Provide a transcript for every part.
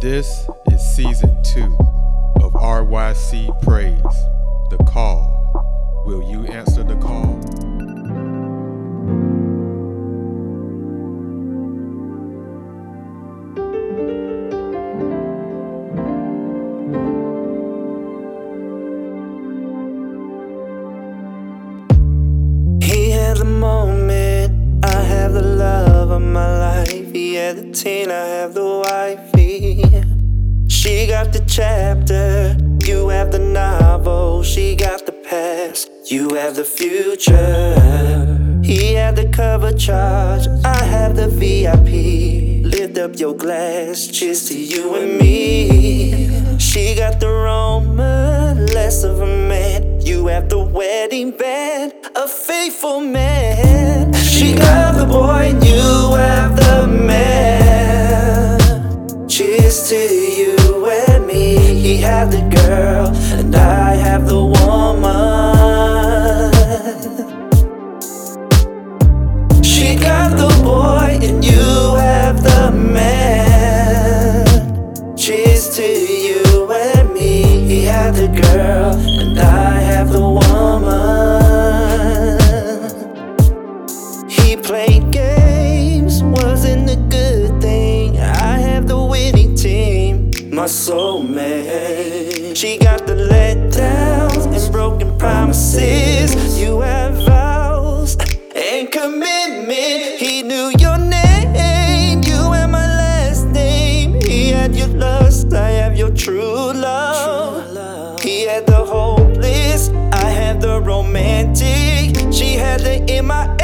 This is season two of RYC Praise, The Call. Will you answer the call? Your glass, cheers to She got the letdowns and broken promises. You have vows and commitment. He knew your name, you and my last name. He had your lust, I have your true love. He had the hopeless, I had the romantic. She had the MIA, you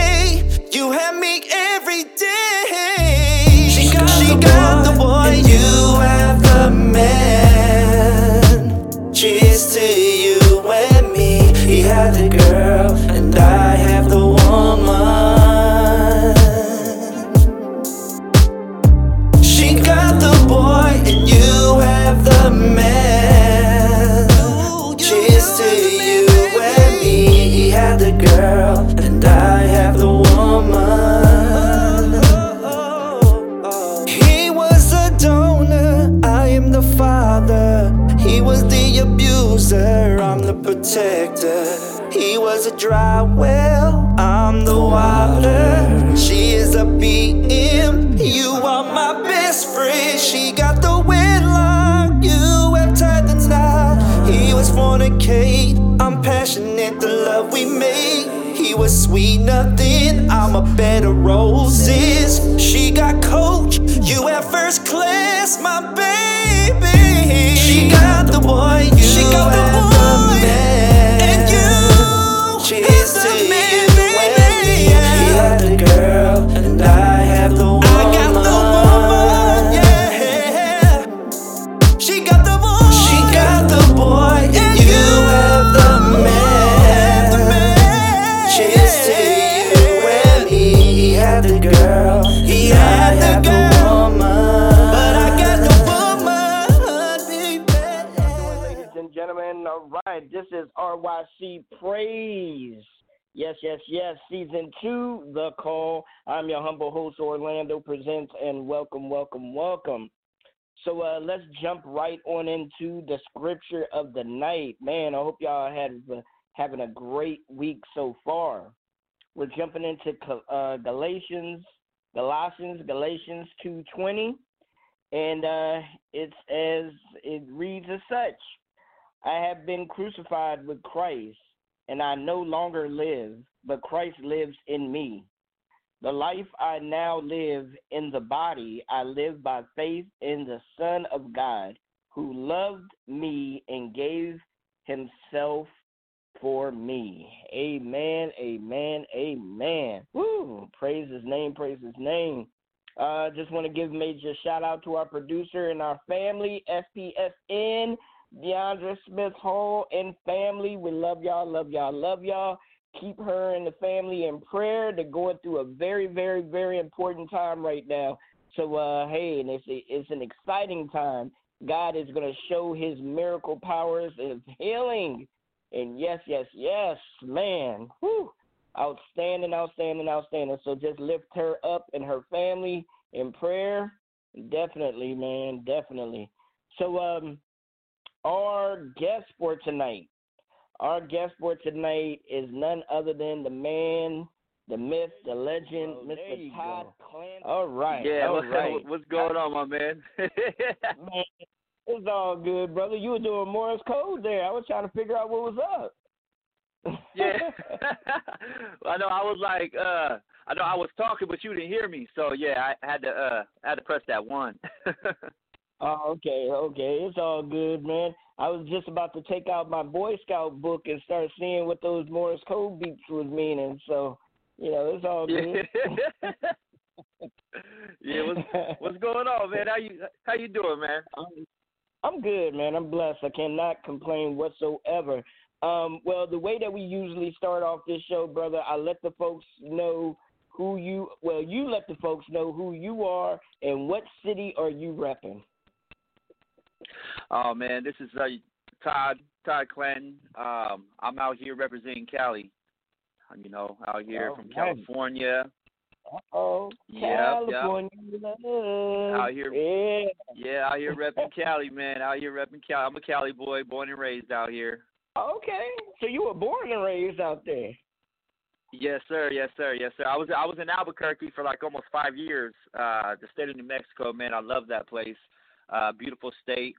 protector. He was a dry well, I'm the water. She is a BM, you are my best friend. She got the wedlock, you have tied the knot. He was fornicate, I'm passionate, the love we made. He was sweet nothing, I'm a bed of roses. She got coach, you have first class, my baby. She got the boy, you she got the boy, Yes, yes, yes. Season two, The Call. I'm your humble host, Orlando Presents, and welcome, welcome, welcome. So uh, let's jump right on into the scripture of the night. Man, I hope y'all had uh, having a great week so far. We're jumping into uh, Galatians, Galatians, Galatians 2:20, and uh, it's as it reads as such. I have been crucified with Christ, and I no longer live, but Christ lives in me. The life I now live in the body, I live by faith in the Son of God, who loved me and gave himself for me. Amen, amen, amen. Woo! Praise his name, praise his name. Uh, just want to give major shout out to our producer and our family, SPSN. Deandra Smith Hall and family. We love y'all, love y'all, love y'all. Keep her and the family in prayer. They're going through a very, very, very important time right now. So, uh, hey, and it's it's an exciting time. God is going to show His miracle powers of healing. And yes, yes, yes, man, whew, outstanding, outstanding, outstanding. So just lift her up and her family in prayer Definitely, man. Definitely. So, um, our guest for tonight, our guest for tonight is none other than the man, the myth, the legend, oh, Mr. Todd Clancy. All right. Yeah. all what's, right. what's going on, my man? man, it's all good, brother. You were doing Morse code there. I was trying to figure out what was up. yeah. I know I was like uh I know I was talking but you didn't hear me. So yeah, I had to uh I had to press that one. Oh, okay, okay. It's all good, man. I was just about to take out my Boy Scout book and start seeing what those Morse code beats was meaning. So, you know, it's all good. yeah, what's what's going on, man? How you how you doing, man? I'm, I'm good, man. I'm blessed. I cannot complain whatsoever. Um, well, the way that we usually start off this show, brother, I let the folks know who you. Well, you let the folks know who you are and what city are you repping. Oh man, this is uh, Todd Todd Clanton. Um, I'm out here representing Cali. You know, out here oh, from. California. Oh, California yep. Out here, yeah, yeah, out here repping Cali, man. Out here repping Cali. I'm a Cali boy, born and raised out here. Okay, so you were born and raised out there. Yes, sir. Yes, sir. Yes, sir. I was I was in Albuquerque for like almost five years. Uh, the state of New Mexico, man, I love that place. Uh, beautiful state.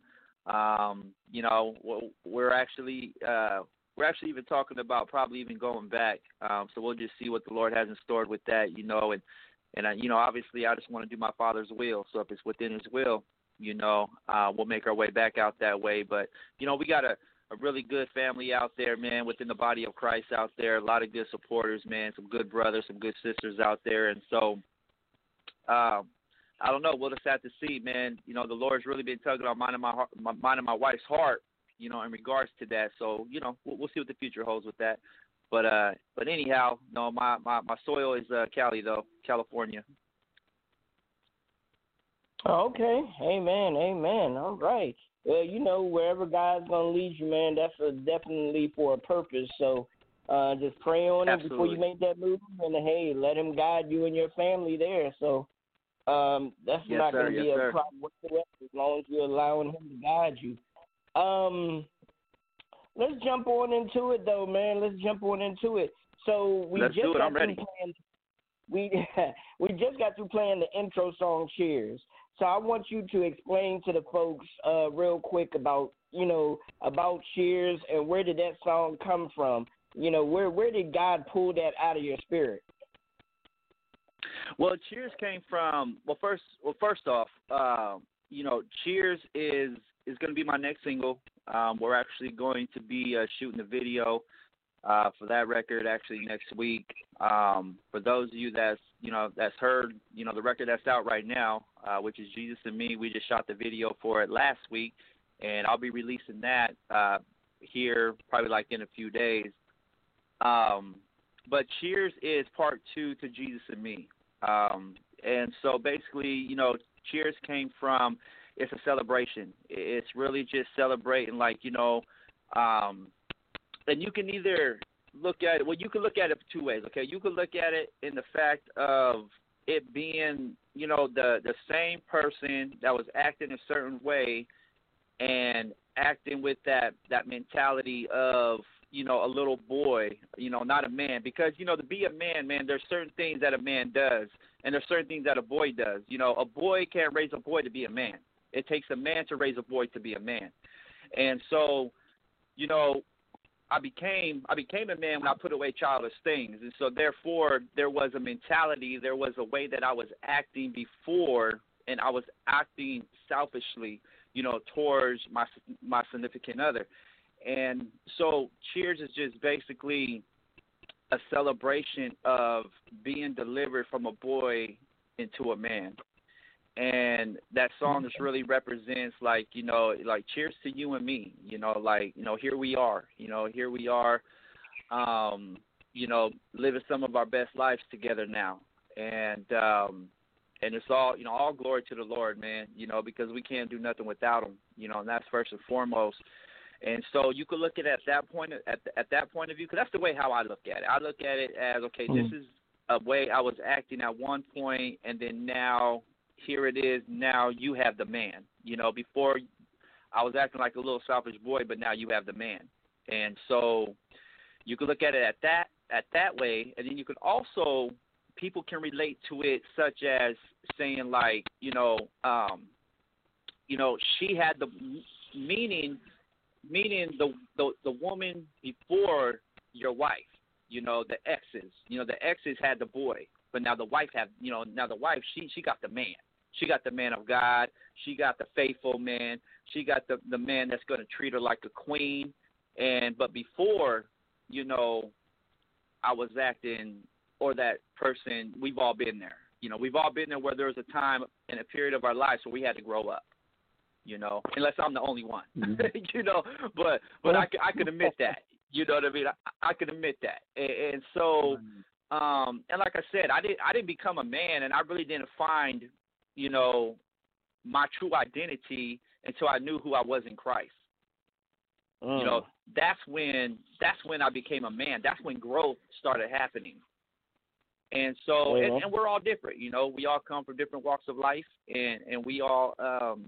Um, you know, we're actually uh, we're actually even talking about probably even going back. Um, so we'll just see what the Lord has in store with that, you know, and and uh, you know, obviously, I just want to do my Father's will. So if it's within His will, you know, uh, we'll make our way back out that way. But you know, we got a a really good family out there, man, within the body of Christ out there. A lot of good supporters, man. Some good brothers, some good sisters out there, and so um, I don't know. We'll just have to see, man. You know, the Lord's really been tugging on mine and my heart, my, mine and my wife's heart, you know, in regards to that. So you know, we'll, we'll see what the future holds with that. But uh, but anyhow, no, my my my soil is uh, Cali though, California. Okay, amen, amen. All right. Well, you know, wherever God's gonna lead you, man, that's a, definitely for a purpose. So, uh, just pray on Absolutely. it before you make that move, and hey, let Him guide you and your family there. So, um, that's yes, not going to yes, be a sir. problem whatsoever as long as you're allowing Him to guide you. Um, let's jump on into it, though, man. Let's jump on into it. So we let's just got ready. Playing, we we just got through playing the intro song "Cheers." So I want you to explain to the folks uh, real quick about you know about Cheers and where did that song come from? You know where where did God pull that out of your spirit? Well, Cheers came from well first well first off, uh, you know Cheers is is going to be my next single. Um, we're actually going to be uh, shooting the video uh, for that record actually next week. Um, for those of you that's you know that's heard you know the record that's out right now, uh, which is Jesus and Me, we just shot the video for it last week, and I'll be releasing that uh, here probably like in a few days. Um, but Cheers is part two to Jesus and Me, um, and so basically you know Cheers came from it's a celebration. It's really just celebrating like you know. Um, and you can either look at it. Well, you can look at it two ways. Okay, you can look at it in the fact of it being, you know, the the same person that was acting a certain way and acting with that that mentality of you know a little boy you know not a man because you know to be a man man there's certain things that a man does and there's certain things that a boy does. You know a boy can't raise a boy to be a man. It takes a man to raise a boy to be a man. And so you know I became I became a man when I put away childish things, and so therefore there was a mentality, there was a way that I was acting before, and I was acting selfishly, you know, towards my my significant other, and so Cheers is just basically a celebration of being delivered from a boy into a man. And that song just really represents like you know like cheers to you and me you know like you know here we are you know here we are um you know living some of our best lives together now. And um and it's all you know all glory to the lord man you know because we can't do nothing without him you know and that's first and foremost and so you could look at it at that point at at that point of view because that's the way how I look at it. I look at it as okay, mm-hmm. this is a way I was acting at one point, and then now here it is. Now you have the man. You know, before I was acting like a little selfish boy, but now you have the man. And so you could look at it at that at that way, and then you could also people can relate to it, such as saying like, you know, um, you know, she had the meaning, meaning the the the woman before your wife. You know, the exes. You know, the exes had the boy, but now the wife have. You know, now the wife she she got the man. She got the man of God. She got the faithful man. She got the the man that's going to treat her like a queen. And but before, you know, I was acting or that person. We've all been there. You know, we've all been there where there was a time in a period of our lives where we had to grow up. You know, unless I'm the only one. Mm-hmm. you know, but but I I can admit that. You know what I mean? I, I can admit that. And, and so, um, and like I said, I didn't I didn't become a man, and I really didn't find, you know, my true identity until I knew who I was in Christ. You know, that's when that's when I became a man. That's when growth started happening. And so, and, and we're all different. You know, we all come from different walks of life, and and we all um,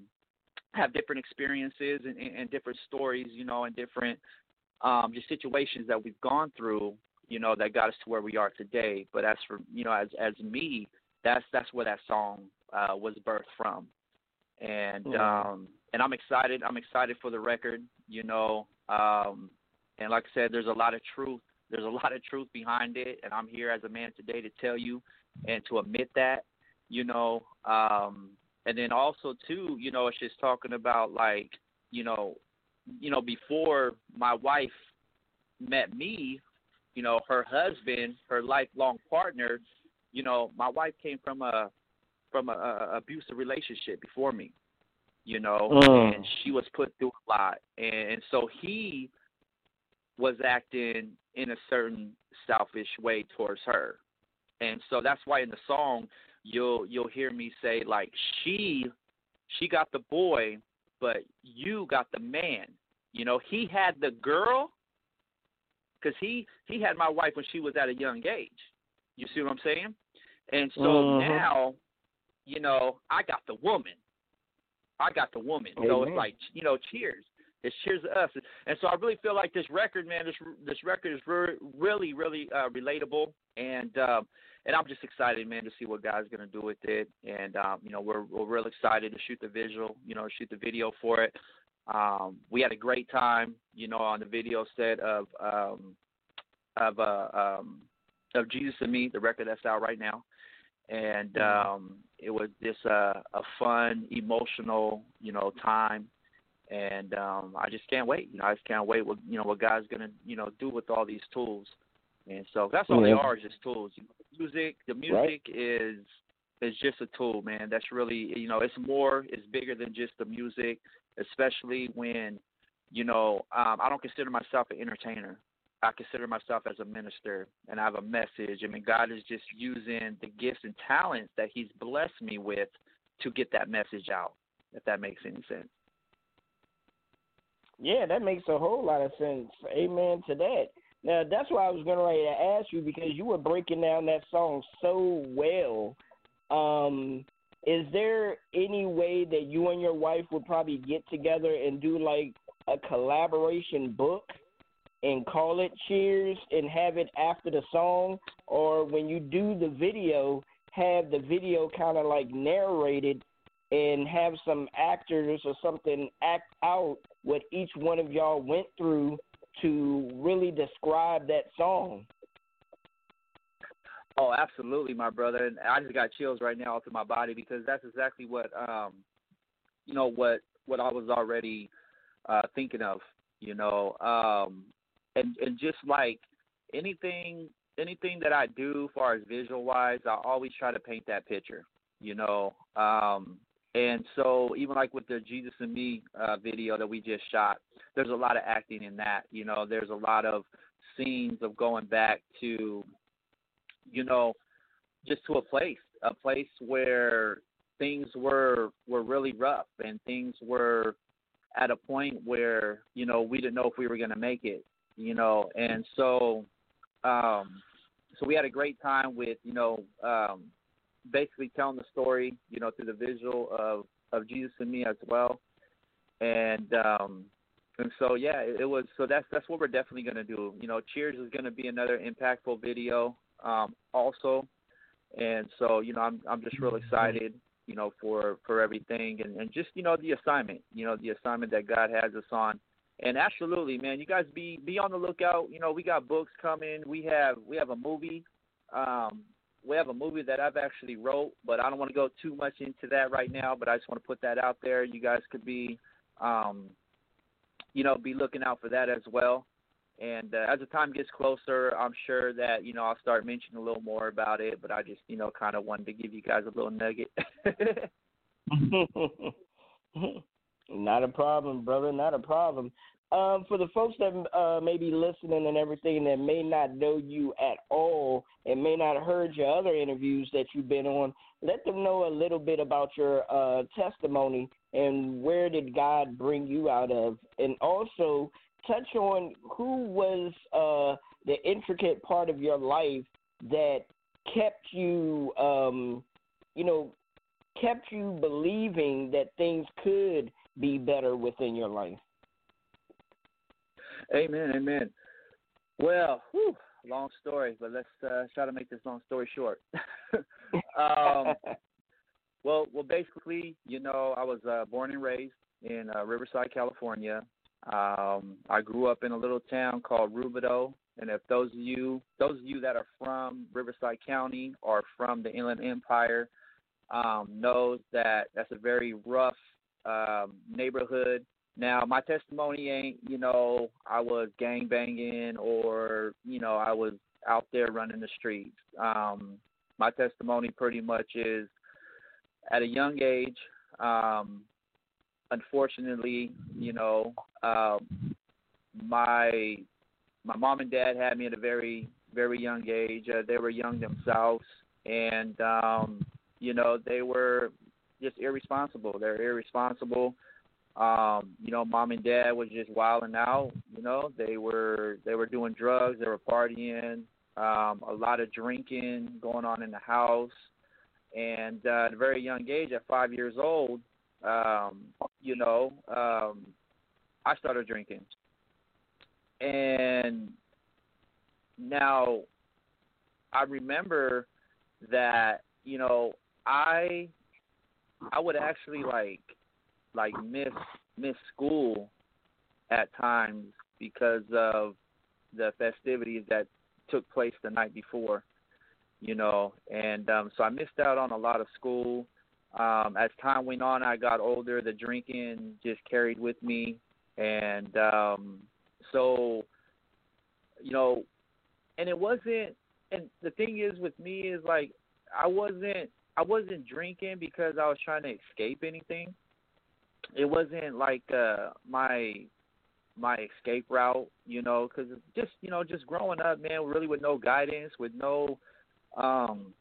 have different experiences and, and different stories. You know, and different um, just situations that we've gone through. You know, that got us to where we are today. But as for you know, as as me, that's that's where that song uh, was birthed from and mm-hmm. um, and I'm excited. I'm excited for the record. You know, um, and like I said, there's a lot of truth. There's a lot of truth behind it, and I'm here as a man today to tell you and to admit that. You know, um, and then also too, you know, it's just talking about like, you know, you know, before my wife met me, you know, her husband, her lifelong partner, you know, my wife came from a from a, a abusive relationship before me, you know, mm. and she was put through a lot, and so he was acting in a certain selfish way towards her, and so that's why in the song you'll you'll hear me say like she she got the boy, but you got the man. You know, he had the girl because he he had my wife when she was at a young age. You see what I'm saying? And so mm-hmm. now you know, I got the woman. I got the woman. Amen. So it's like, you know, cheers. It's cheers to us. And so I really feel like this record, man, this this record is re- really, really uh, relatable, and um, and I'm just excited, man, to see what God's gonna do with it. And um, you know, we're we're real excited to shoot the visual, you know, shoot the video for it. Um, we had a great time, you know, on the video set of um, of uh, um, of Jesus and Me, the record that's out right now and mm-hmm. um, it was just a, a fun, emotional, you know, time. And um, I just can't wait. You know, I just can't wait what you know what God's gonna you know do with all these tools. And so that's all yeah. they are, just tools. Music, the music right. is is just a tool, man. That's really you know it's more, it's bigger than just the music, especially when you know um, I don't consider myself an entertainer. I consider myself as a minister and I have a message. I mean, God is just using the gifts and talents that He's blessed me with to get that message out, if that makes any sense. Yeah, that makes a whole lot of sense. Amen to that. Now, that's why I was going to ask you because you were breaking down that song so well. Um, is there any way that you and your wife would probably get together and do like a collaboration book? and call it Cheers and have it after the song, or when you do the video, have the video kind of like narrated and have some actors or something act out what each one of y'all went through to really describe that song. Oh, absolutely, my brother. And I just got chills right now through my body because that's exactly what um you know what what I was already uh thinking of, you know. Um and and just like anything anything that I do far as visual wise, I always try to paint that picture, you know. Um and so even like with the Jesus and Me uh video that we just shot, there's a lot of acting in that, you know, there's a lot of scenes of going back to you know, just to a place, a place where things were were really rough and things were at a point where, you know, we didn't know if we were going to make it you know, and so um, so we had a great time with you know um, basically telling the story, you know, through the visual of of Jesus and me as well. And um and so yeah, it, it was so that's that's what we're definitely gonna do. You know, Cheers is gonna be another impactful video um also. And so, you know, I'm I'm just real excited, you know, for for everything and, and just, you know, the assignment, you know, the assignment that God has us on. And absolutely, man, you guys be be on the lookout. You know, we got books coming. We have we have a movie um, we have a movie that I've actually wrote, but I don't want to go too much into that right now. But I just want to put that out there. You guys could be, um, you know, be looking out for that as well. And uh, as the time gets closer, I'm sure that you know I'll start mentioning a little more about it. But I just you know kind of wanted to give you guys a little nugget. not a problem, brother. Not a problem. Um, for the folks that uh, may be listening and everything that may not know you at all and may not have heard your other interviews that you've been on, let them know a little bit about your uh, testimony and where did God bring you out of, and also touch on who was uh, the intricate part of your life that kept you, um, you know, kept you believing that things could be better within your life. Amen, amen. Well, whew, long story, but let's uh, try to make this long story short. um, well, well, basically, you know, I was uh, born and raised in uh, Riverside, California. Um, I grew up in a little town called Rubidoux, and if those of you, those of you that are from Riverside County or from the Inland Empire, um, knows that that's a very rough um, neighborhood. Now, my testimony ain't, you know, I was gang banging or, you know, I was out there running the streets. Um, my testimony pretty much is at a young age, um, unfortunately, you know, um, my my mom and dad had me at a very very young age. Uh, they were young themselves, and um, you know they were just irresponsible. They're irresponsible um, you know, mom and dad was just wilding out. You know, they were they were doing drugs, they were partying, um, a lot of drinking going on in the house, and uh, at a very young age, at five years old, um, you know, um, I started drinking, and now I remember that you know I I would actually like like miss miss school at times because of the festivities that took place the night before, you know, and um so I missed out on a lot of school. Um as time went on I got older, the drinking just carried with me and um so you know and it wasn't and the thing is with me is like I wasn't I wasn't drinking because I was trying to escape anything it wasn't like uh my my escape route, you know, because just you know, just growing up, man, really with no guidance, with no um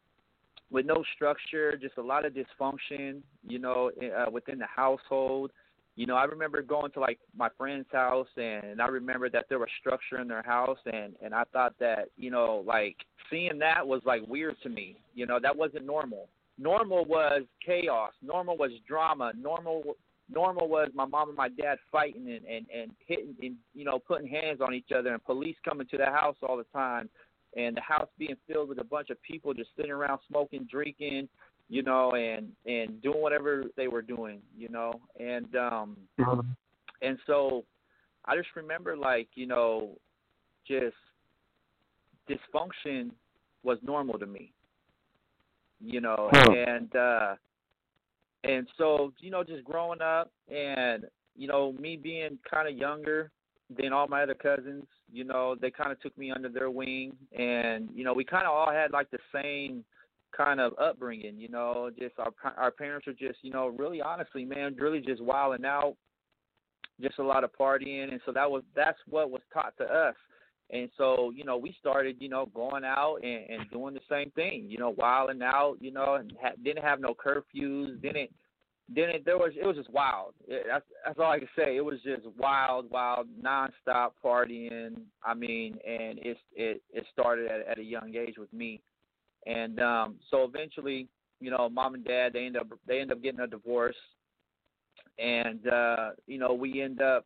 with no structure, just a lot of dysfunction, you know, uh, within the household. You know, I remember going to like my friend's house, and I remember that there was structure in their house, and and I thought that you know, like seeing that was like weird to me. You know, that wasn't normal. Normal was chaos. Normal was drama. Normal normal was my mom and my dad fighting and and and hitting and you know putting hands on each other and police coming to the house all the time and the house being filled with a bunch of people just sitting around smoking drinking you know and and doing whatever they were doing you know and um mm-hmm. and so i just remember like you know just dysfunction was normal to me you know and uh and so you know just growing up and you know me being kind of younger than all my other cousins you know they kind of took me under their wing and you know we kind of all had like the same kind of upbringing you know just our our parents were just you know really honestly man really just wilding out just a lot of partying and so that was that's what was taught to us. And so, you know, we started, you know, going out and, and doing the same thing, you know, wilding out, you know, and ha- didn't have no curfews, didn't, didn't, there was, it was just wild. It, that's, that's all I can say. It was just wild, wild, nonstop partying. I mean, and it's, it, it started at, at a young age with me. And, um, so eventually, you know, mom and dad they end up they end up getting a divorce, and uh, you know we end up,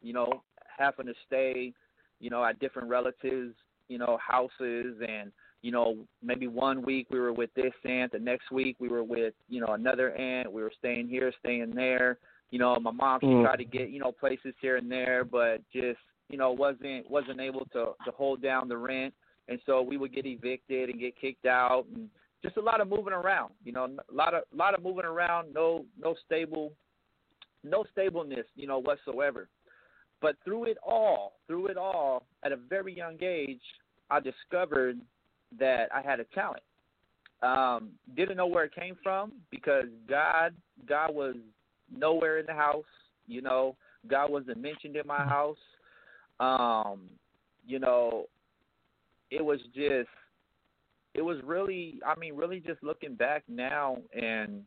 you know, having to stay, you know, at different relatives, you know, houses and you know, maybe one week we were with this aunt, the next week we were with, you know, another aunt. We were staying here, staying there. You know, my mom she mm. tried to get, you know, places here and there, but just, you know, wasn't wasn't able to to hold down the rent. And so we would get evicted and get kicked out and just a lot of moving around, you know, a lot of a lot of moving around, no no stable no stableness, you know, whatsoever. But through it all, through it all, at a very young age, I discovered that I had a talent. Um, didn't know where it came from because God God was nowhere in the house. You know, God wasn't mentioned in my house. Um, you know, it was just it was really I mean, really just looking back now and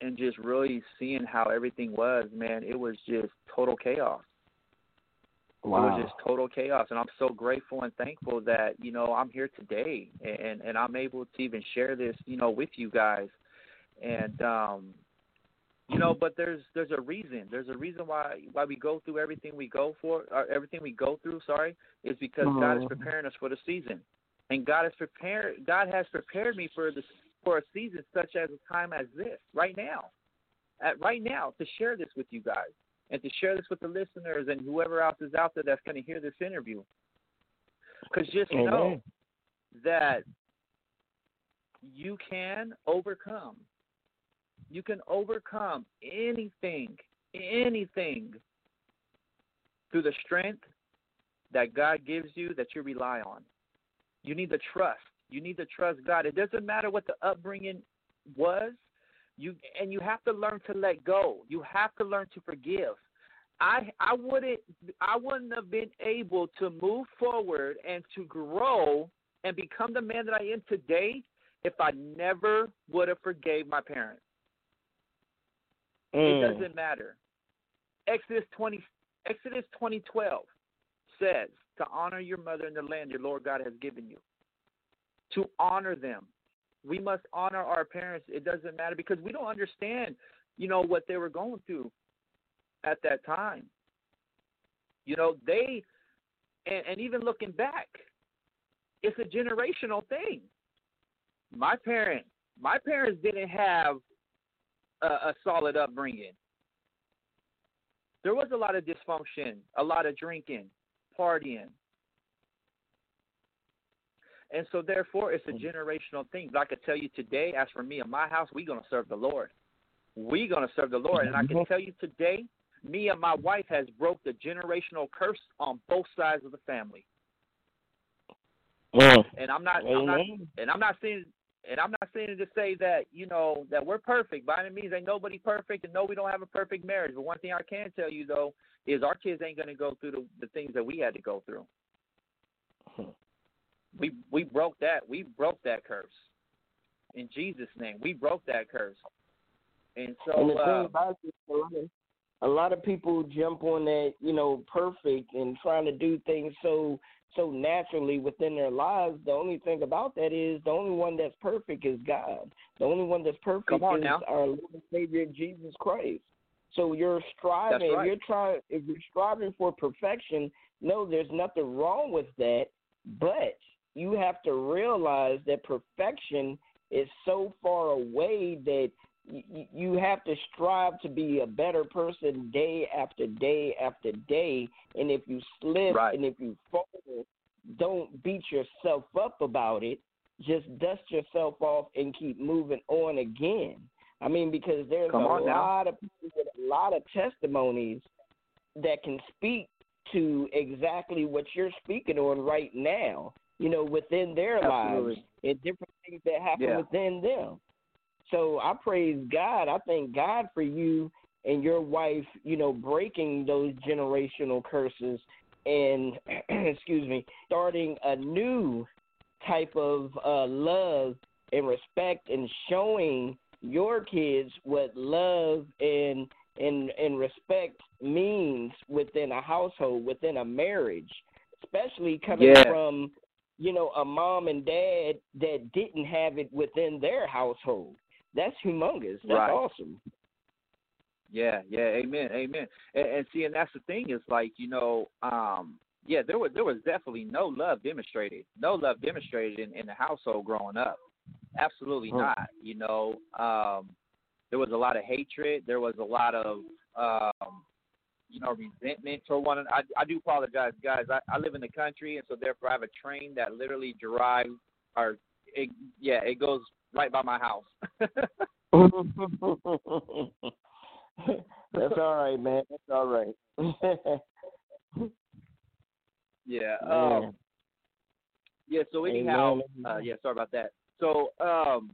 and just really seeing how everything was, man, it was just total chaos. Wow. It was just total chaos, and I'm so grateful and thankful that you know I'm here today, and and I'm able to even share this, you know, with you guys, and um, you know, but there's there's a reason. There's a reason why why we go through everything we go for, or everything we go through. Sorry, is because God is mm-hmm. preparing us for the season, and God has prepared God has prepared me for this for a season such as a time as this right now, at right now to share this with you guys and to share this with the listeners and whoever else is out there that's going to hear this interview. Because just Amen. know that you can overcome. You can overcome anything, anything through the strength that God gives you that you rely on. You need to trust. You need to trust God. It doesn't matter what the upbringing was. You and you have to learn to let go. You have to learn to forgive. I I wouldn't I wouldn't have been able to move forward and to grow and become the man that I am today if I never would have forgave my parents. Mm. It doesn't matter. Exodus twenty Exodus twenty twelve says to honor your mother in the land your Lord God has given you. To honor them we must honor our parents. It doesn't matter because we don't understand, you know, what they were going through at that time. You know, they, and, and even looking back, it's a generational thing. My parents, my parents didn't have a, a solid upbringing. There was a lot of dysfunction, a lot of drinking, partying, and so, therefore, it's a mm. generational thing. But I can tell you today, as for me and my house, we're going to serve the Lord. We're going to serve the Lord. And I can mm-hmm. tell you today, me and my wife has broke the generational curse on both sides of the family. Mm. And I'm not, I'm not, and I'm not saying, and I'm not saying to say that you know that we're perfect. By any means, ain't nobody perfect, and no, we don't have a perfect marriage. But one thing I can tell you though is our kids ain't going to go through the, the things that we had to go through. We we broke that we broke that curse in Jesus' name. We broke that curse, and so and the uh, thing about it, a lot of people jump on that you know perfect and trying to do things so so naturally within their lives. The only thing about that is the only one that's perfect is God. The only one that's perfect is now. our Lord and Savior Jesus Christ. So you're striving. Right. You're trying. If you're striving for perfection, no, there's nothing wrong with that. But you have to realize that perfection is so far away that y- you have to strive to be a better person day after day after day. And if you slip right. and if you fall, don't beat yourself up about it. Just dust yourself off and keep moving on again. I mean, because there's Come a lot now. of people with a lot of testimonies that can speak to exactly what you're speaking on right now you know, within their Absolutely. lives and different things that happen yeah. within them. So I praise God. I thank God for you and your wife, you know, breaking those generational curses and excuse me, starting a new type of uh, love and respect and showing your kids what love and and and respect means within a household, within a marriage, especially coming yeah. from you know, a mom and dad that didn't have it within their household. That's humongous. That's Right. awesome. Yeah, yeah, amen, amen. And, and see, and that's the thing is like you know, um, yeah, there was there was definitely no love demonstrated, no love demonstrated in, in the household growing up. Absolutely Hmm. not. You know, um, there was a lot of hatred. There was a lot of um, you know resentment for one. an- I I do apologize, guys. I, I live in the country, and so therefore I have a train that literally drives or it, yeah, it goes right by my house. That's all right, man. That's all right. yeah. Um, Yeah, so anyhow, uh, yeah, sorry about that. So, um,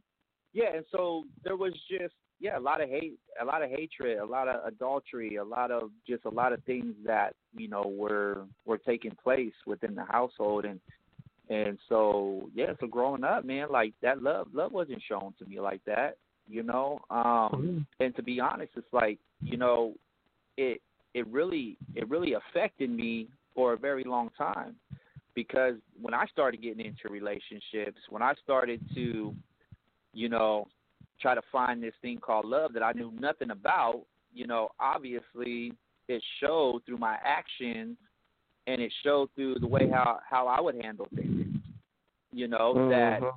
yeah, and so there was just yeah, a lot of hate, a lot of hatred, a lot of adultery, a lot of just a lot of things that you know were were taking place within the household, and and so yeah, so growing up, man, like that love, love wasn't shown to me like that, you know. Um, and to be honest, it's like you know, it it really it really affected me for a very long time. Because when I started getting into relationships, when I started to, you know, try to find this thing called love that I knew nothing about, you know, obviously it showed through my actions and it showed through the way how how I would handle things. You know, that Mhm.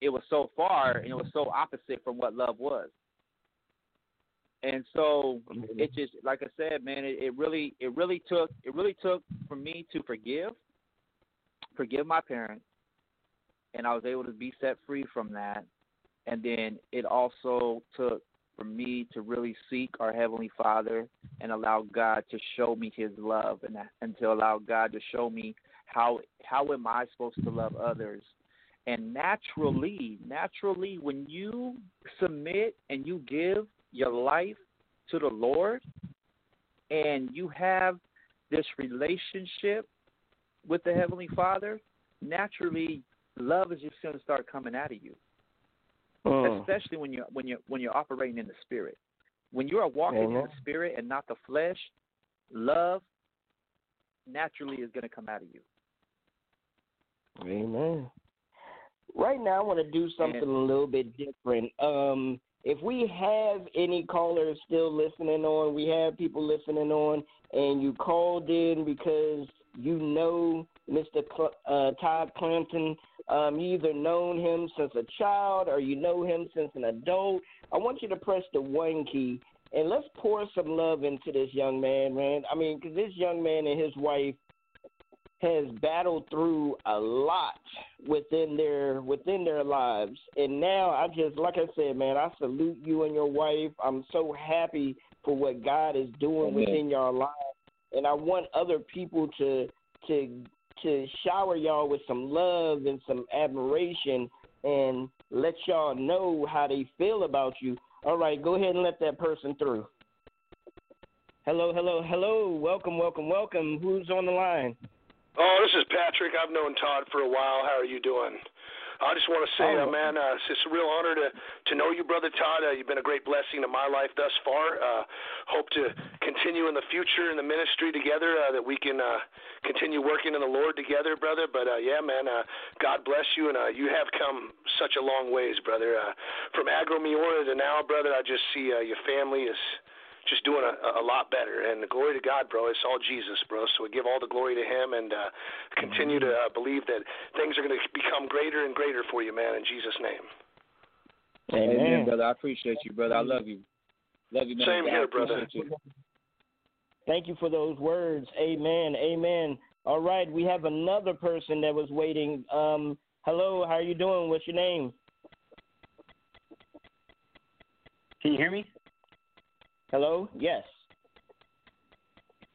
it was so far and it was so opposite from what love was. And so it just like I said, man, it, it really it really took it really took for me to forgive, forgive my parents, and I was able to be set free from that. And then it also took for me to really seek our heavenly Father and allow God to show me His love, and and to allow God to show me how how am I supposed to love others. And naturally, naturally, when you submit and you give your life to the Lord, and you have this relationship with the Heavenly Father, naturally, love is just going to start coming out of you. Mm. Especially when you're when you're when you're operating in the Spirit. When you are walking in the Spirit and not the flesh, love naturally is going to come out of you. Amen. Right now, I want to do something And- a little bit different. Um, if we have any callers still listening on, we have people listening on, and you called in because you know Mr. Cl- uh, Todd Clanton. Um, you either known him since a child or you know him since an adult. I want you to press the one key and let's pour some love into this young man, man. I mean, because this young man and his wife has battled through a lot within their within their lives and now i just like i said man i salute you and your wife i'm so happy for what god is doing Amen. within your lives and i want other people to to to shower y'all with some love and some admiration and let y'all know how they feel about you all right go ahead and let that person through hello hello hello welcome welcome welcome who's on the line Oh, this is Patrick. I've known Todd for a while. How are you doing? I just want to say, Oh. uh, man, uh, it's a real honor to to know you, brother Todd. Uh, you've been a great blessing to my life thus far. Uh, hope to continue in the future in the ministry together. Uh, that we can uh, continue working in the Lord together, brother. But uh, yeah, man, uh, God bless you, and uh, you have come such a long ways, brother. Uh, from Agro Miora to now, brother, I just see uh, your family is just doing a, a lot better. And the glory to God, bro. It's all Jesus, bro. So we give all the glory to Him and uh, continue to uh, believe that things are going to become greater and greater for you, man. In Jesus' name. amen. brother. I appreciate you, brother. I love you. Love you, man. Same God, here, brother. you. Thank you for those words. Amen. Amen. All right, we have another person that was waiting. Um, hello, how are you doing? What's your name? Can you hear me? Hello? Yes.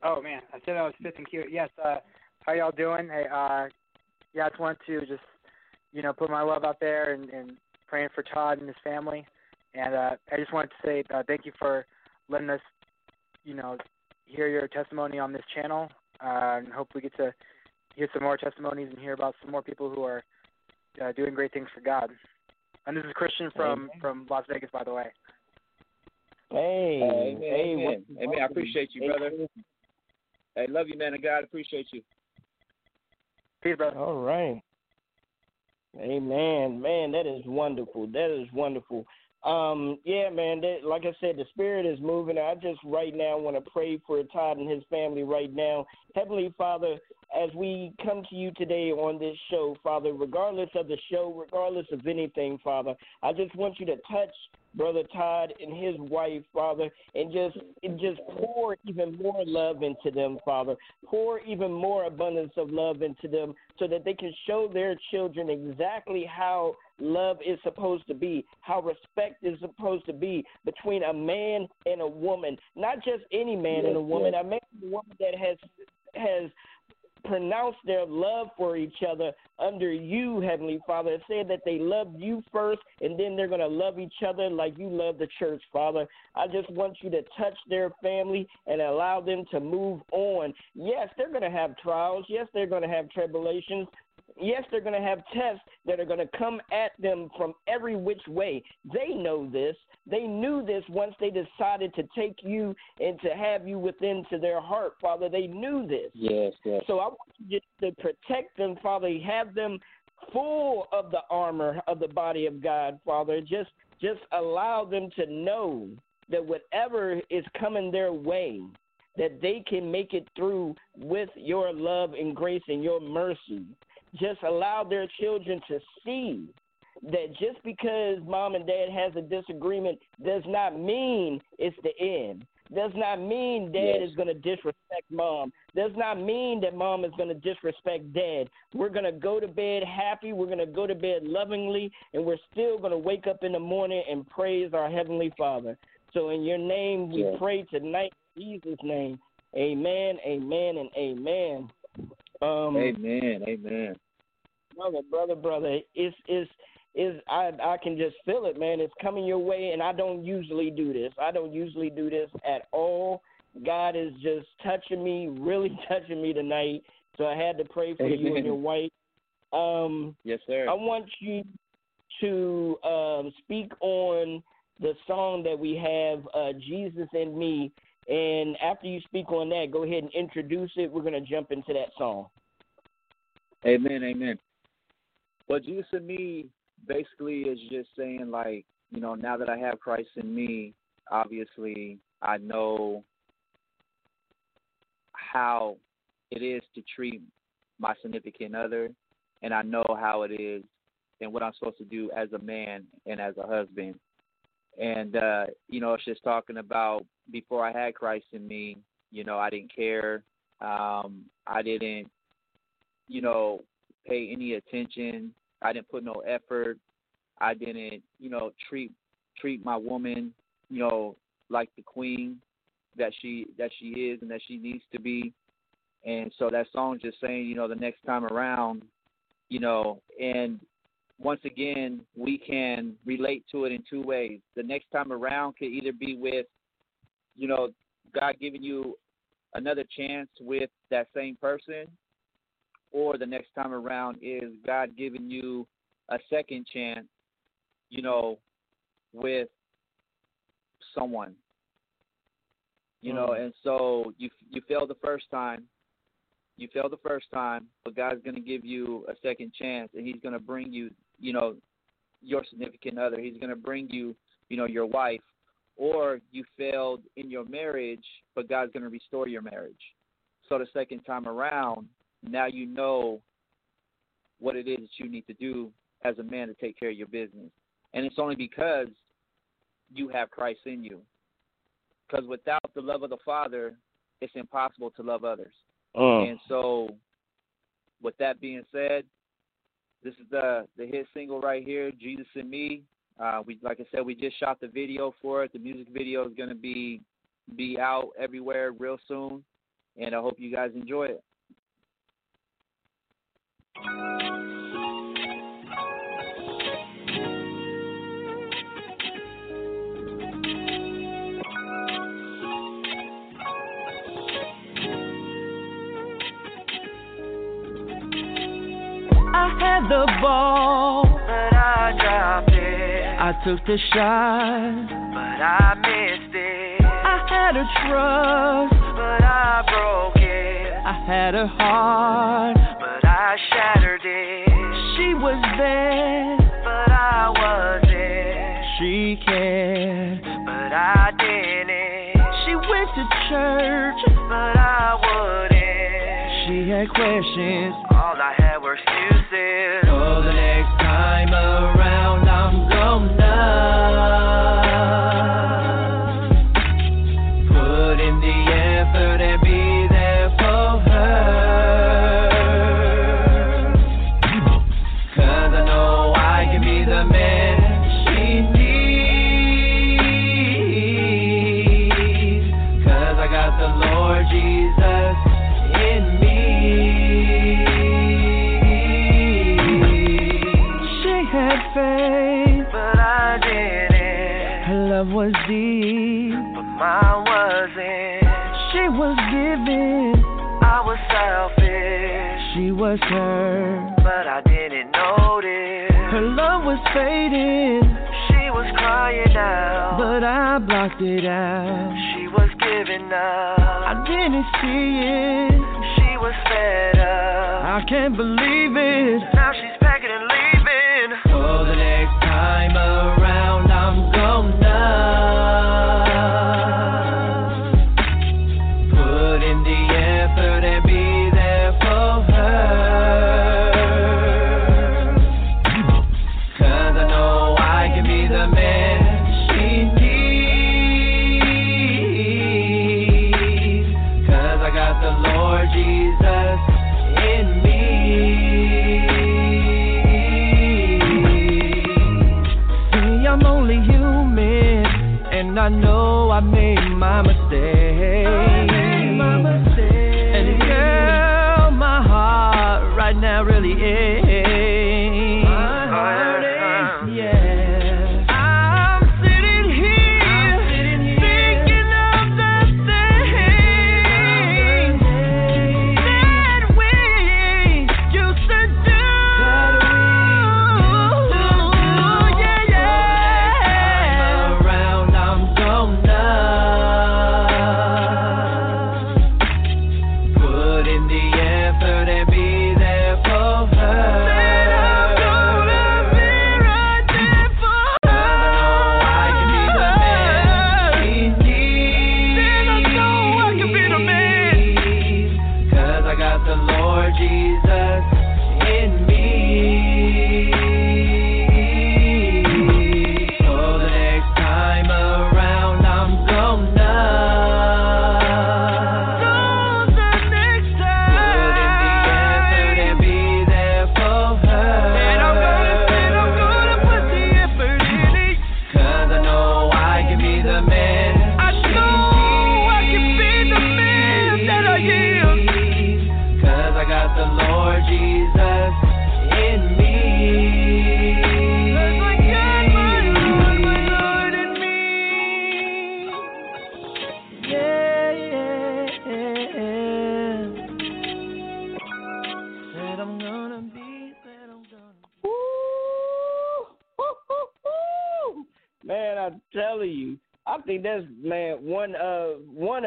Oh man, I said I was fifth and cute. Yes. Uh, how y'all doing? Hey, uh, yeah, I just wanted to just you know put my love out there and, and praying for Todd and his family. And uh, I just wanted to say uh, thank you for letting us, you know, hear your testimony on this channel. Uh, and hope we get to hear some more testimonies and hear about some more people who are uh, doing great things for God. And this is Christian from from Las Vegas, by the way. Hey. Amen, hey, amen. welcome, Amen. I appreciate you, brother. Hey, love you, man of God. Appreciate you. Peace, brother. All right. Amen. Man, that is wonderful. That is wonderful. Um, yeah, man. That, like I said, the spirit is moving. I just right now want to pray for Todd and his family right now. Heavenly Father, as we come to you today on this show, Father, regardless of the show, regardless of anything, Father, I just want you to touch Brother Todd and his wife, Father, and just and just pour even more love into them, Father. Pour even more abundance of love into them so that they can show their children exactly how love is supposed to be, how respect is supposed to be between a man and a woman. Not just any man yes, and a woman, yes. a man and a woman that has has pronounce their love for each other under you, Heavenly Father. Said that they love you first, and then they're going to love each other like you love the church, Father. I just want you to touch their family and allow them to move on. Yes, they're going to have trials. Yes, they're going to have tribulations. Yes, they're going to have tests that are going to come at them from every which way. They know this. They knew this once they decided to take you and to have you within to their heart, Father. They knew this. Yes, yes. So I want you to protect them, Father. Have them full of the armor of the body of God, Father. Just just allow them to know that whatever is coming their way, that they can make it through with your love and grace and your mercy just allow their children to see that just because mom and dad has a disagreement does not mean it's the end. Does not mean dad yes. is going to disrespect mom. Does not mean that mom is going to disrespect dad. We're going to go to bed happy. We're going to go to bed lovingly, and we're still going to wake up in the morning and praise our Heavenly Father. So, in your name, we yes. pray tonight, in Jesus' name. Amen, amen, and amen. Um, amen. Amen. Brother, brother, brother. It's it's is I I can just feel it, man. It's coming your way, and I don't usually do this. I don't usually do this at all. God is just touching me, really touching me tonight. So I had to pray for Amen. you and your wife. Um, yes, sir. I want you to um, speak on the song that we have, uh, Jesus and Me. And after you speak on that, go ahead and introduce it. We're going to jump into that song. Amen. Amen. But Jesus and me basically is just saying like, you know, now that I have Christ in me, obviously I know how it is to treat my significant other and I know how it is and what I'm supposed to do as a man and as a husband. And uh, you know, it's just talking about before I had Christ in me, you know, I didn't care. Um, I didn't, you know, pay any attention. I didn't put no effort. I didn't, you know, treat treat my woman, you know, like the queen that she that she is and that she needs to be. And so that song just saying, you know, the next time around, you know, and once again, we can relate to it in two ways. The next time around could either be with, you know, God giving you another chance with that same person, or the next time around is God giving you a second chance, you know, with someone. You know, mm. and so you you failed the first time. You failed the first time, but God's going to give you a second chance and he's going to bring you, you know, your significant other. He's going to bring you, you know, your wife or you failed in your marriage, but God's going to restore your marriage. So the second time around, now you know what it is that you need to do as a man to take care of your business. And it's only because you have Christ in you. Because without the love of the Father, it's impossible to love others. Oh. And so, with that being said, this is the the hit single right here, Jesus and Me. Uh, we like I said, we just shot the video for it. The music video is to be be out everywhere real soon, and I hope you guys enjoy it. The ball, but I dropped it. I took the shot, but I missed it. I had a trust, but I broke it. I had a heart, but I shattered it. She was there, but I wasn't. She cared, but I didn't. She went to church, but I wouldn't. She had questions, all I had were excuses. So the next time around, I'm gonna. Put in the effort and be there for her. Cause I know I can be the man she needs. Cause I got the love was deep, but mine wasn't. She was giving, I was selfish. She was her, but I didn't notice. Her love was fading. She was crying out, but I blocked it out. She was giving up. I didn't see it. She was fed up. I can't believe it.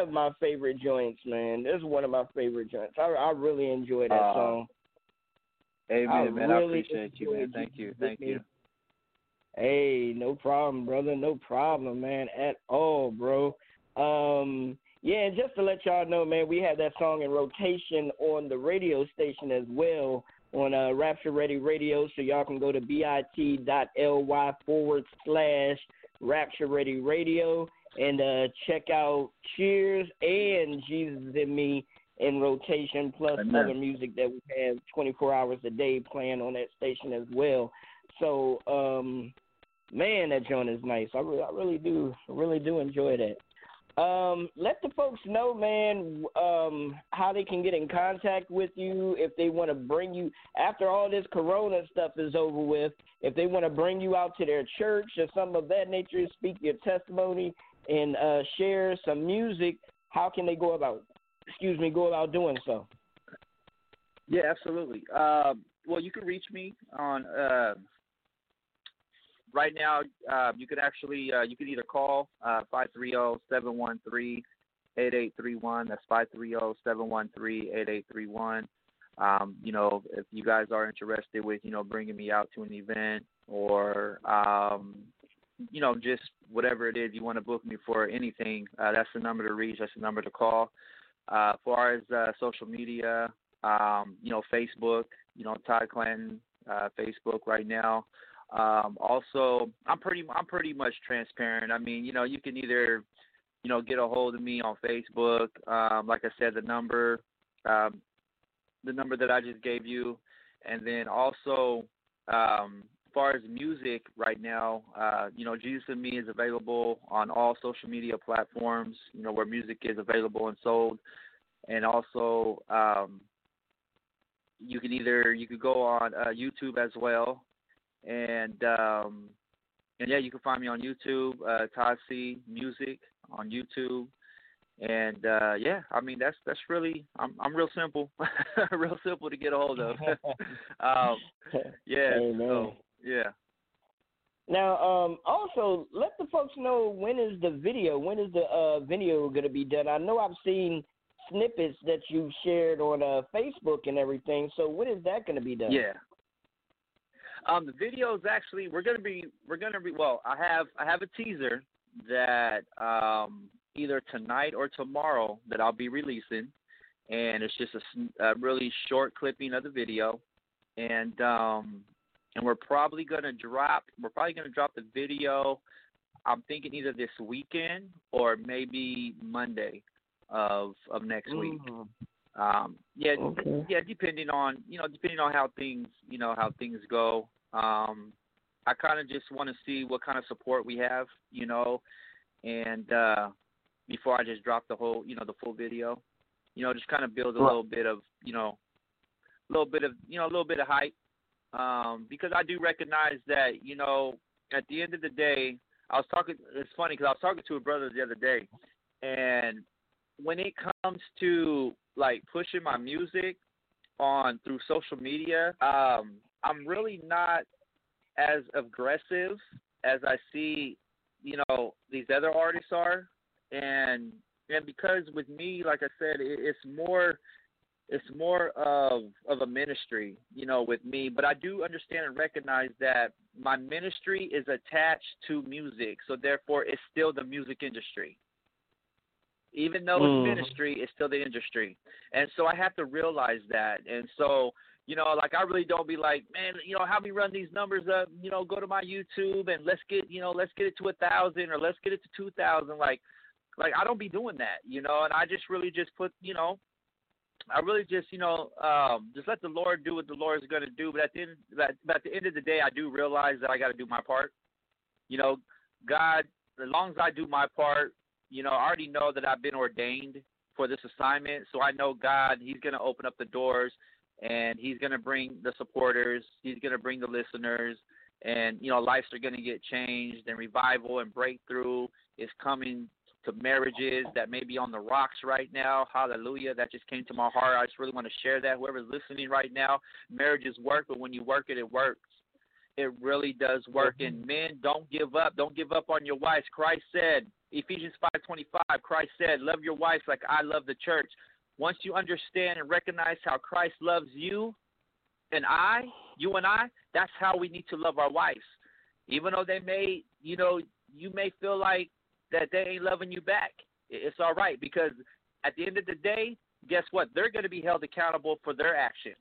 Of my favorite joints. Man, this is one of my favorite joints. I I really enjoy that Uh, song. Amen, I man. I appreciate you, man. Thank you. Thank you. Hey, no problem, brother. No problem, man, at all, bro. Um, yeah, and just to let y'all know, man, we have that song in rotation on the radio station as well on uh, Rapture Ready Radio, so y'all can go to bit.ly forward slash Rapture Ready Radio and uh, check out Cheers and Jesus and Me in rotation, plus Amen. other music that we have 24 hours a day playing on that station as well. So, um, man, that joint is nice. I really, I really do, really do enjoy that. Um, let the folks know, man, um, how they can get in contact with you if they want to bring you after all this Corona stuff is over with. If they want to bring you out to their church or something of that nature, speak your testimony and uh, share some music. How can they go about? Excuse me, go about doing so. Yeah, absolutely. Uh, well, you can reach me on uh, right now. Uh, you could actually uh, you could either call uh, five three zero seven one three eight eight three one. That's five three zero seven one three eight eight three one. um, you know, if you guys are interested with, you know, bringing me out to an event or, um, you know, just whatever it is you want to book me for anything, uh, that's the number to reach. That's the number to call. Uh, as far as uh, social media, um, you know, Facebook, you know, Todd Clanton, uh, Facebook right now. Um, also, I'm pretty, I'm pretty much transparent. I mean, you know, you can either, you know, get a hold of me on Facebook. Um, like I said, the number, um, the number that I just gave you, and then also, um, far as music right now, uh, you know, Jesus and Me is available on all social media platforms. You know, where music is available and sold, and also, um, you can either you could go on uh, YouTube as well, and um, and yeah, you can find me on YouTube, uh, C Music on YouTube, and uh, yeah, I mean that's that's really I'm I'm real simple, real simple to get a hold of. um, yeah, Amen. so yeah. Now, um, also let the folks know when is the video? When is the uh, video going to be done? I know I've seen snippets that you've shared on uh, Facebook and everything. So when is that going to be done? Yeah. Um, the video is actually we're gonna be we're gonna be well. I have I have a teaser that um, either tonight or tomorrow that I'll be releasing, and it's just a, a really short clipping of the video, and um, and we're probably gonna drop we're probably gonna drop the video. I'm thinking either this weekend or maybe Monday of of next week. Mhm. Um, yeah, Okay. yeah, depending on you know depending on how things you know how things go. Um, I kind of just want to see what kind of support we have, you know, and uh, before I just drop the whole you know the full video, you know, just kind of build a little bit of you know, a little bit of you know a little bit of hype, um, because I do recognize that you know at the end of the day, I was talking. It's funny because I was talking to a brother the other day, and when it comes to like pushing my music on through social media, um, I'm really not as aggressive as I see, you know, these other artists are, and and because with me, like I said, it, it's more it's more of of a ministry, you know, with me. But I do understand and recognize that my ministry is attached to music, so therefore it's still the music industry. Even though Mhm. it's ministry, it's still the industry, and so I have to realize that. And so, you know, like I really don't be like, man, you know, how me run these numbers up. You know, go to my YouTube and let's get, you know, let's get it to a thousand or let's get it to two thousand. Like, like I don't be doing that, you know. And I just really just put, you know, I really just, you know, um, just let the Lord do what the Lord is going to do. But at the end, but at the end of the day, I do realize that I got to do my part. You know, God, as long as I do my part, you know, I already know that I've been ordained for this assignment. So I know God, He's going to open up the doors, and He's going to bring the supporters. He's going to bring the listeners, and you know, lives are going to get changed, and revival and breakthrough is coming to marriages that may be on the rocks right now. Hallelujah. That just came to my heart. I just really want to share that. Whoever's listening right now, marriages work, but when you work it, it works. It really does work. And mm-hmm. men, don't give up. Don't give up on your wives. Christ said, Ephesians 5:25, Christ said, "Love your wives like I love the church." Once you understand and recognize how Christ loves you and I, you and I, that's how we need to love our wives. Even though they may, you know, you may feel like that they ain't loving you back. It's all right because at the end of the day, guess what? They're going to be held accountable for their action.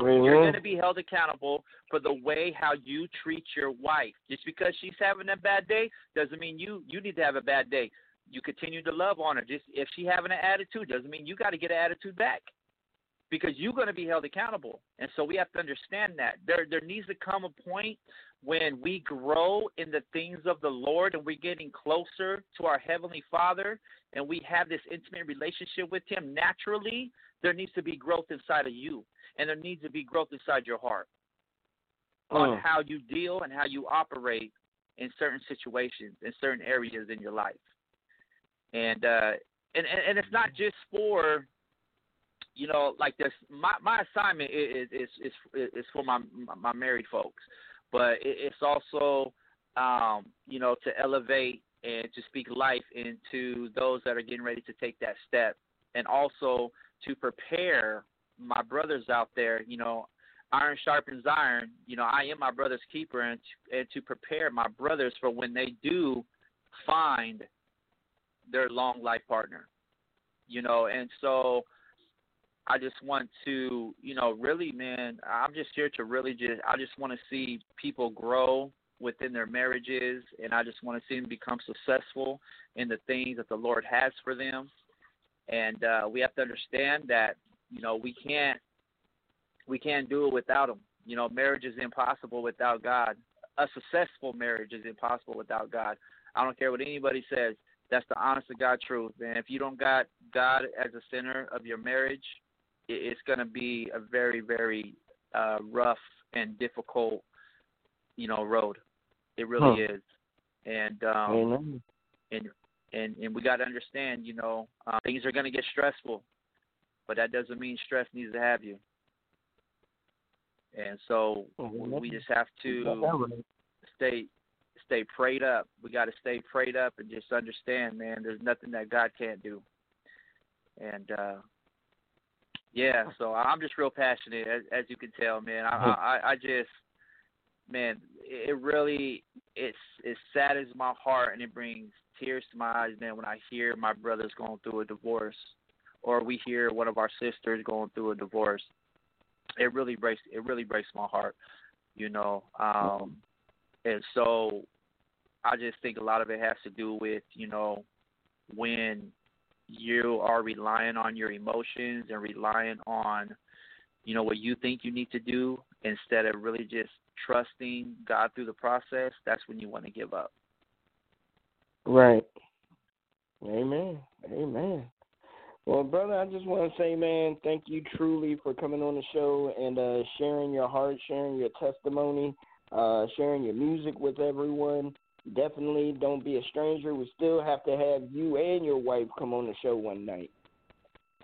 Mm-hmm. You're going to be held accountable for the way how you treat your wife. Just because she's having a bad day doesn't mean you you need to have a bad day. You continue to love on her. Just if she having an attitude doesn't mean you got to get an attitude back. Because you're going to be held accountable. And so we have to understand that. There there needs to come a point when we grow in the things of the Lord and we're getting closer to our heavenly Father and we have this intimate relationship with him naturally, there needs to be growth inside of you and there needs to be growth inside your heart on Mm. how you deal and how you operate in certain situations in certain areas in your life and uh and and, and it's not just for you know like this my my assignment is is is is for my my married folks but it, it's also um you know to elevate and to speak life into those that are getting ready to take that step and also to prepare my brothers out there, you know, iron sharpens iron. You know, I am my brother's keeper, and to, and to prepare my brothers for when they do find their long life partner. You know, and so I just want to, you know, really, man, I'm just here to really just, I just want to see people grow within their marriages, and I just want to see them become successful in the things that the Lord has for them. And uh, we have to understand that, you know, we can't, we can't do it without Him. You know, marriage is impossible without God. A successful marriage is impossible without God. I don't care what anybody says. That's the honest to God truth. And if you don't got God as the center of your marriage, it's going to be a very, very uh, rough and difficult, you know, road. It really Huh. is. And um, Amen. and and and we got to understand, you know, uh, things are going to get stressful, but that doesn't mean stress needs to have you. And so Amen. we just have to stay stay prayed up. We got to stay prayed up and just understand, man. There's nothing that God can't do. And uh yeah, so I'm just real passionate, as, as you can tell, man. I, I I just, man, it really it's it saddens my heart and it brings tears to my eyes, man, when I hear my brothers going through a divorce, or we hear one of our sisters going through a divorce. It really breaks it really breaks my heart, you know. Um, and so I just think a lot of it has to do with, you know, when you are relying on your emotions and relying on, you know, what you think you need to do instead of really just trusting God through the process, that's when you want to give up. Right. Amen. Amen. Well, brother, I just want to say, man, thank you truly for coming on the show and uh, sharing your heart, sharing your testimony, uh, sharing your music with everyone. Definitely don't be a stranger. We still have to have you and your wife come on the show one night.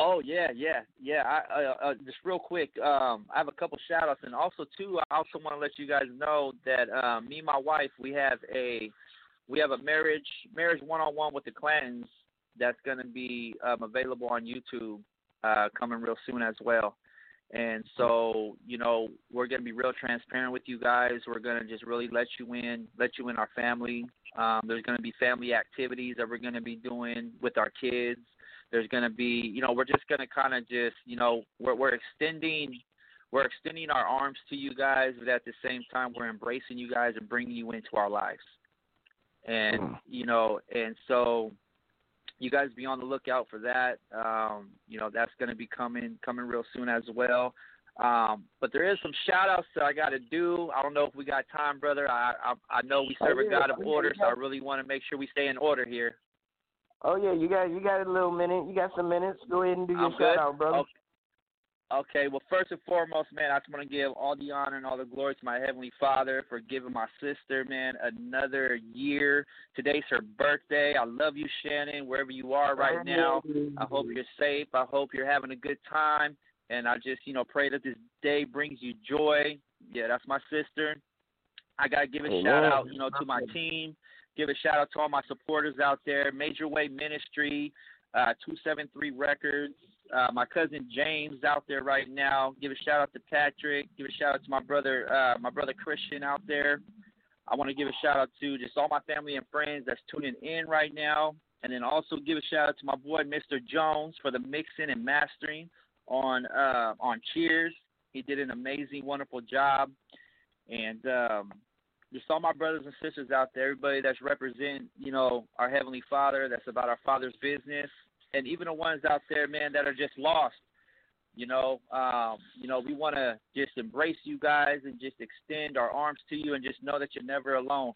Oh yeah, yeah, yeah. I uh, uh, just real quick, um, I have a couple shout outs, and also too, I also want to let you guys know that um, me and my wife, we have a we have a marriage marriage one on one with the Clantons that's going to be um, available on YouTube uh, coming real soon as well. And so, you know, we're going to be real transparent with you guys. We're going to just really let you in, let you in our family. Um, there's going to be family activities that we're going to be doing with our kids. There's going to be, you know, we're just going to kind of just, you know, we're we're extending we're extending our arms to you guys, but at the same time we're embracing you guys and bringing you into our lives. And you know, and so you guys be on the lookout for that. Um, you know, that's going to be coming coming real soon as well. Um, but there is some shout outs that I got to do. I don't know if we got time, brother. I I, I know we serve Oh, a. God of order, so I really want to make sure we stay in order here. Oh yeah, you got you got a little minute. You got some minutes. Go ahead and do your I'm shout good. out, brother. Okay. Okay, well, first and foremost, man, I just want to give all the honor and all the glory to my Heavenly Father for giving my sister, man, another year. Today's her birthday. I love you, Shannon, wherever you are right now. I hope you're safe. I hope you're having a good time. And I just, you know, pray that this day brings you joy. Yeah, that's my sister. I got to give a shout out, you know, to my team. Give a shout out to all my supporters out there. Major Way Ministry, uh, 273 Records. Uh, my cousin James out there right now. Give a shout out to Patrick. Give a shout out to my brother, uh, my brother Christian out there. I want to give a shout out to just all my family and friends that's tuning in right now, and then also give a shout out to my boy Mr. Jones for the mixing and mastering on uh, on Cheers. He did an amazing, wonderful job, and um, just all my brothers and sisters out there, everybody that's represent, you know, our heavenly Father, that's about our Father's business, and even the ones out there, man, that are just lost. You know, um, you know, we want to just embrace you guys and just extend our arms to you and just know that you're never alone.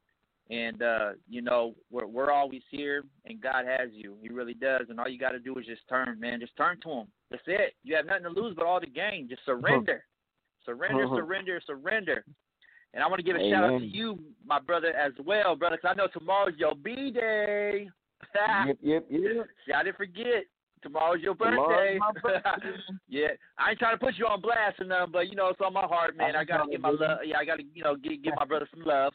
And uh, you know, we're we're always here, and God has you. He really does. And all you got to do is just turn, man. Just turn to Him. That's it. You have nothing to lose but all to gain. Just surrender, surrender, Mhm. surrender, surrender. And I want to give a shout out to you, my brother, as well, brother, 'cause I know tomorrow's your B day. Yep, yep, yep. I didn't forget. Tomorrow's your Tomorrow's birthday. my birthday. yeah, I ain't trying to put you on blast or nothing, but you know it's on my heart, man. I gotta give my love. Yeah, I gotta you know give give my brother some love,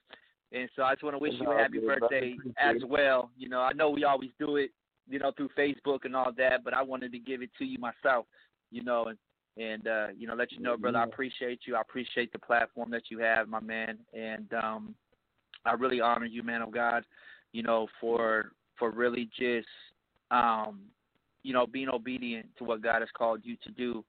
and so I just want to wish you a happy good, birthday as well. You know, I know we always do it, you know, through Facebook and all that, but I wanted to give it to you myself, you know, and and uh, you know, let you know, brother, I appreciate you. I appreciate the platform that you have, my man, and um, I really honor you, man of God. You know, for for really just um, you know being obedient to what God has called you to do.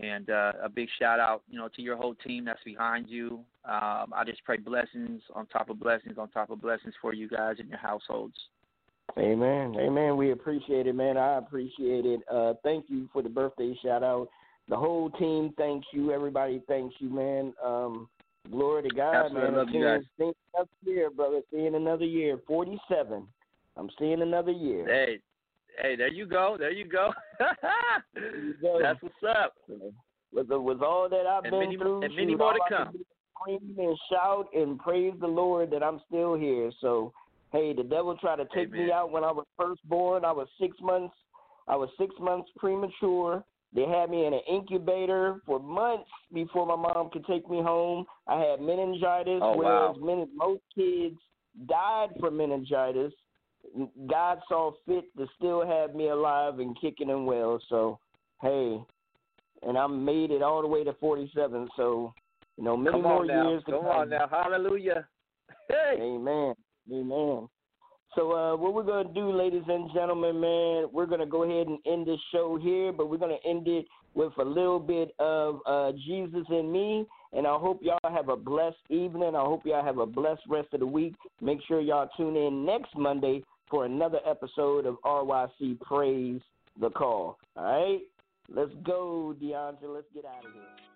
And uh, a big shout out, you know, to your whole team that's behind you. Um, I just pray blessings on top of blessings on top of blessings for you guys and your households. Amen. Amen. We appreciate it, man. I appreciate it. Uh, thank you for the birthday shout out. The whole team thanks you. Everybody thanks you, man. Um, glory to God, Absolutely. man. Love you guys. Seeing another year, brother. Seeing another year. Forty seven. I'm seeing another year. Hey, hey, there you go. There you go. There you go. That's what's up. With the, with all that I've And been many- through, and many shoot, more to come. Scream and shout and praise the Lord that I'm still here. So, hey, the devil tried to take Amen. me out when I was first born. I was six months. I was six months premature. They had me in an incubator for months before my mom could take me home. I had meningitis, Oh, whereas wow. many, most kids died from meningitis. God saw fit to still have me alive and kicking and well. So, hey, and I made it all the way to 47. So, you know, many more now. years to Come come. on now. Hallelujah. Hey. Amen. Amen. So, uh, what we're going to do, ladies and gentlemen, man, we're going to go ahead and end this show here, but we're going to end it with a little bit of uh, Jesus and Me. And I hope y'all have a blessed evening. I hope y'all have a blessed rest of the week. Make sure y'all tune in next Monday for another episode of RYC Praise the Call. All right? Let's go, DeAndre. Let's get out of here.